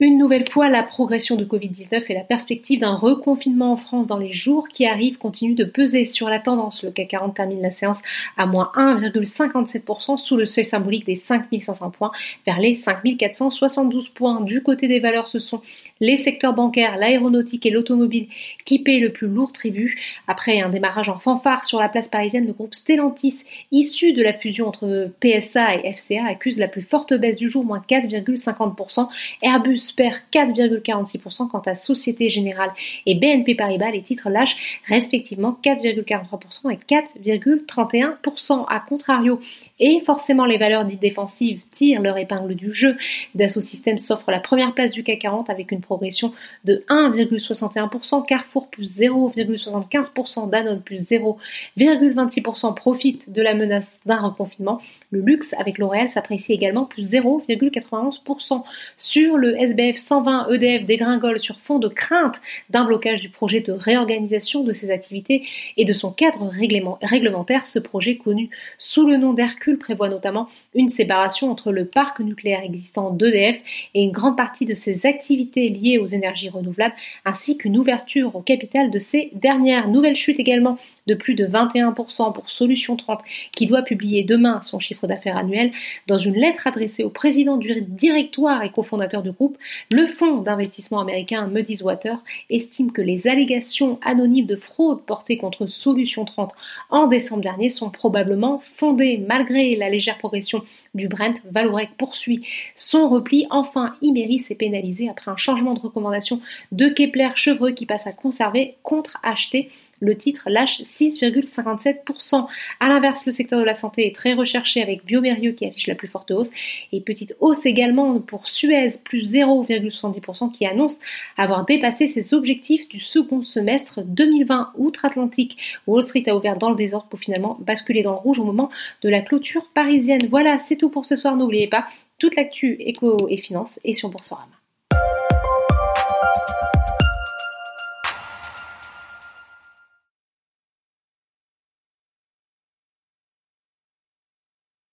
Une nouvelle fois, la progression de Covid-19 et la perspective d'un reconfinement en France dans les jours qui arrivent continuent de peser sur la tendance. Le CAC 40 termine la séance à moins 1,57% sous le seuil symbolique des 5500 points vers les 5472 points. Du côté des valeurs, ce sont les secteurs bancaires, l'aéronautique et l'automobile qui paient le plus lourd tribut. Après un démarrage en fanfare sur la place parisienne, le groupe Stellantis, issu de la fusion entre PSA et FCA, accuse la plus forte baisse du jour, moins 4,50%. Airbus perd 4,46%. Quant à Société Générale et BNP Paribas, les titres lâchent respectivement 4,43% et 4,31%. A contrario, et forcément les valeurs dites défensives tirent leur épingle du jeu. Dassault Systèmes s'offre la première place du CAC 40 avec une progression de 1,61%, Carrefour plus 0,75%, Danone plus 0,26% profite de la menace d'un reconfinement. Le luxe avec L'Oréal s'apprécie également plus 0,91%. Sur le SBF 120, EDF dégringole sur fond de crainte d'un blocage du projet de réorganisation de ses activités et de son cadre réglementaire. Ce projet connu sous le nom d'Hercule prévoit notamment une séparation entre le parc nucléaire existant d'EDF et une grande partie de ses activités liées aux énergies renouvelables, ainsi qu'une ouverture au capital de ces dernières. Nouvelle chute également de plus de 21% pour Solution 30, qui doit publier demain son chiffre d'affaires annuel. Dans une lettre adressée au président du directoire et cofondateur du groupe, le fonds d'investissement américain Muddy's Water estime que les allégations anonymes de fraude portées contre Solution 30 en décembre dernier sont probablement fondées malgré la légère progression du Brent, Valorec poursuit son repli. Enfin, Imeris est pénalisé après un changement de recommandation de Kepler Chevreux qui passe à conserver contre acheter le titre lâche 6,57%. À l'inverse, le secteur de la santé est très recherché avec Biomérieux qui affiche la plus forte hausse et petite hausse également pour Suez plus 0,70% qui annonce avoir dépassé ses objectifs du second semestre 2020 outre-Atlantique. Wall Street a ouvert dans le désordre pour finalement basculer dans le rouge au moment de la clôture parisienne. Voilà, c'est tout pour ce soir. N'oubliez pas, toute l'actu éco et finance est sur Boursorama.